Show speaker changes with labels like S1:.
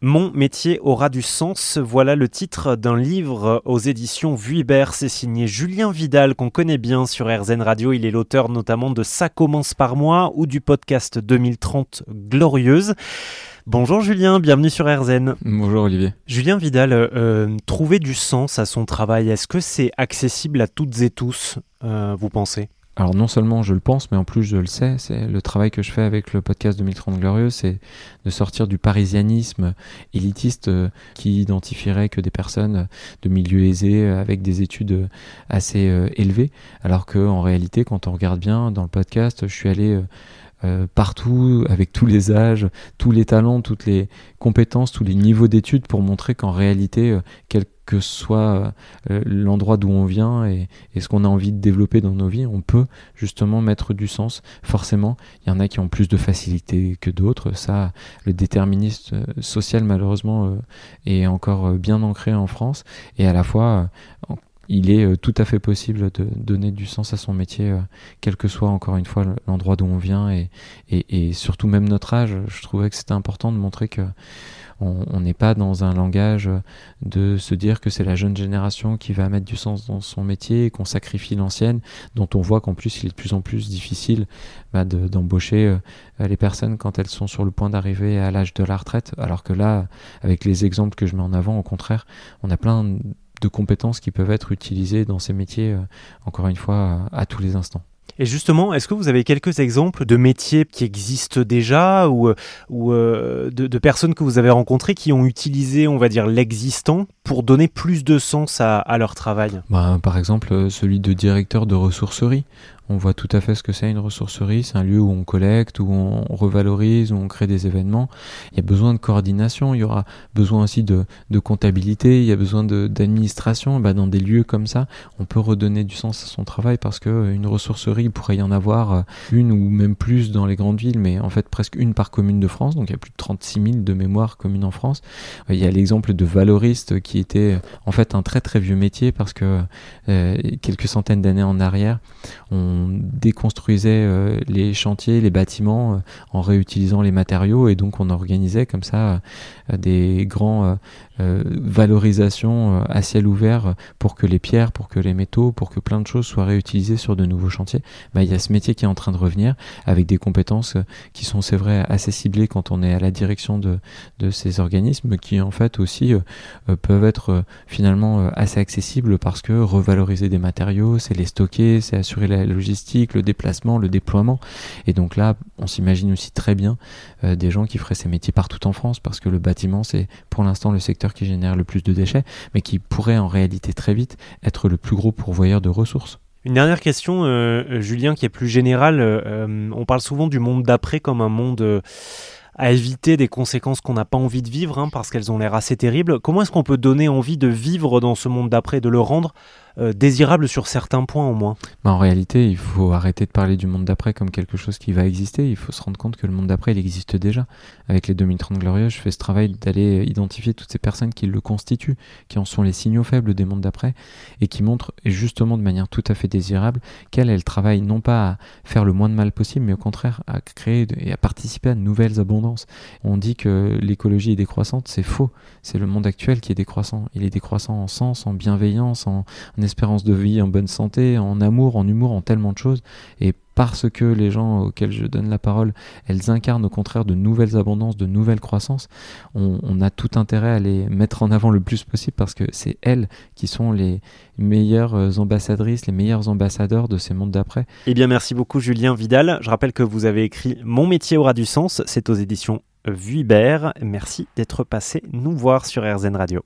S1: Mon métier aura du sens, voilà le titre d'un livre aux éditions Vuibert. C'est signé Julien Vidal, qu'on connaît bien sur RZN Radio. Il est l'auteur notamment de Ça commence par moi ou du podcast 2030 Glorieuse. Bonjour Julien, bienvenue sur RZN.
S2: Bonjour Olivier.
S1: Julien Vidal, euh, trouver du sens à son travail, est-ce que c'est accessible à toutes et tous, euh, vous pensez?
S2: Alors non seulement je le pense, mais en plus je le sais, c'est le travail que je fais avec le podcast 2030 Glorieux, c'est de sortir du parisianisme élitiste euh, qui identifierait que des personnes de milieux aisés euh, avec des études assez euh, élevées, alors que en réalité, quand on regarde bien dans le podcast, je suis allé partout, avec tous les âges, tous les talents, toutes les compétences, tous les niveaux d'études pour montrer qu'en réalité, quelques que ce soit euh, l'endroit d'où on vient et, ce qu'on a envie de développer dans nos vies, on peut justement mettre du sens. Forcément, il y en a qui ont plus de facilité que d'autres. Ça, le déterminisme euh, social, malheureusement, euh, est encore bien ancré en France. Et à la fois, il est tout à fait possible de donner du sens à son métier, quel que soit encore une fois l'endroit d'où on vient et, et, surtout même notre âge. Je trouvais que c'était important de montrer que on n'est pas dans un langage de se dire que c'est la jeune génération qui va mettre du sens dans son métier et qu'on sacrifie l'ancienne, dont on voit qu'en plus il est de plus en plus difficile bah, d'embaucher euh, les personnes quand elles sont sur le point d'arriver à l'âge de la retraite. Alors que là, avec les exemples que je mets en avant, au contraire, on a plein de compétences qui peuvent être utilisées dans ces métiers, euh, encore une fois, à tous les instants.
S1: Et justement, est-ce que vous avez quelques exemples de métiers qui existent déjà ou, ou euh, de, personnes que vous avez rencontrées qui ont utilisé, on va dire, l'existant pour donner plus de sens à, leur travail?
S2: Bah, Par exemple, celui de directeur de ressourcerie. On voit tout à fait ce que c'est une ressourcerie. C'est un lieu où on collecte, où on revalorise, où on crée des événements. Il y a besoin de coordination. Il y aura besoin aussi de, comptabilité. Il y a besoin d'administration. Bah, dans des lieux comme ça, on peut redonner du sens à son travail parce que euh, il pourrait y en avoir euh, une ou même plus dans les grandes villes, mais en fait presque une par commune de France. Donc il y a plus de 36 000 de mémoire communes en France. Euh, il y a l'exemple de valoriste qui était en fait un très très vieux métier parce que quelques centaines d'années en arrière, on déconstruisait euh, les chantiers, les bâtiments euh, en réutilisant les matériaux et donc on organisait comme ça euh, des grands valorisations à ciel ouvert pour que les pierres, pour que les métaux, pour que plein de choses soient réutilisées sur de nouveaux chantiers. Bah, il y a ce métier qui est en train de revenir avec des compétences qui sont, c'est vrai, assez ciblées quand on est à la direction de, de ces organismes qui en fait aussi peuvent être finalement assez accessibles parce que revaloriser des matériaux, c'est les stocker, c'est assurer la logistique le déplacement, le déploiement. Et donc là, on s'imagine aussi très bien euh, des gens qui feraient ces métiers partout en France, parce que le bâtiment, c'est pour l'instant le secteur qui génère le plus de déchets, mais qui pourrait en réalité très vite être le plus gros pourvoyeur de ressources.
S1: Une dernière question, euh, euh, Julien, qui est plus générale. on parle souvent du monde d'après comme un monde à éviter des conséquences qu'on n'a pas envie de vivre, hein, parce qu'elles ont l'air assez terribles. Comment est-ce qu'on peut donner envie de vivre dans ce monde d'après, de le rendre euh, désirable sur certains points au moins
S2: En réalité, il faut arrêter de parler du monde d'après comme quelque chose qui va exister. Il faut se rendre compte que le monde d'après, il existe déjà. Avec les 2030 Glorieux, je fais ce travail d'aller identifier toutes ces personnes qui le constituent, qui en sont les signaux faibles des mondes d'après, et qui montrent, justement de manière tout à fait désirable, qu'elles, elles travaillent non pas à faire le moins de mal possible, mais au contraire à créer et à participer à de nouvelles abondances. On dit que l'écologie est décroissante, c'est faux. C'est le monde actuel qui est décroissant. Il est décroissant en sens, en bienveillance, en, en espérance de vie, en bonne santé, en amour, en humour, en tellement de choses. Et parce que les gens auxquels je donne la parole, elles incarnent au contraire de nouvelles abondances, de nouvelles croissances, on, a tout intérêt à les mettre en avant le plus possible parce que c'est elles qui sont les meilleures ambassadrices, les meilleurs ambassadeurs de ces mondes d'après.
S1: Eh bien merci beaucoup Julien Vidal. Je rappelle que vous avez écrit Mon métier aura du sens, c'est aux éditions Vuibert. Merci d'être passé nous voir sur RZN Radio.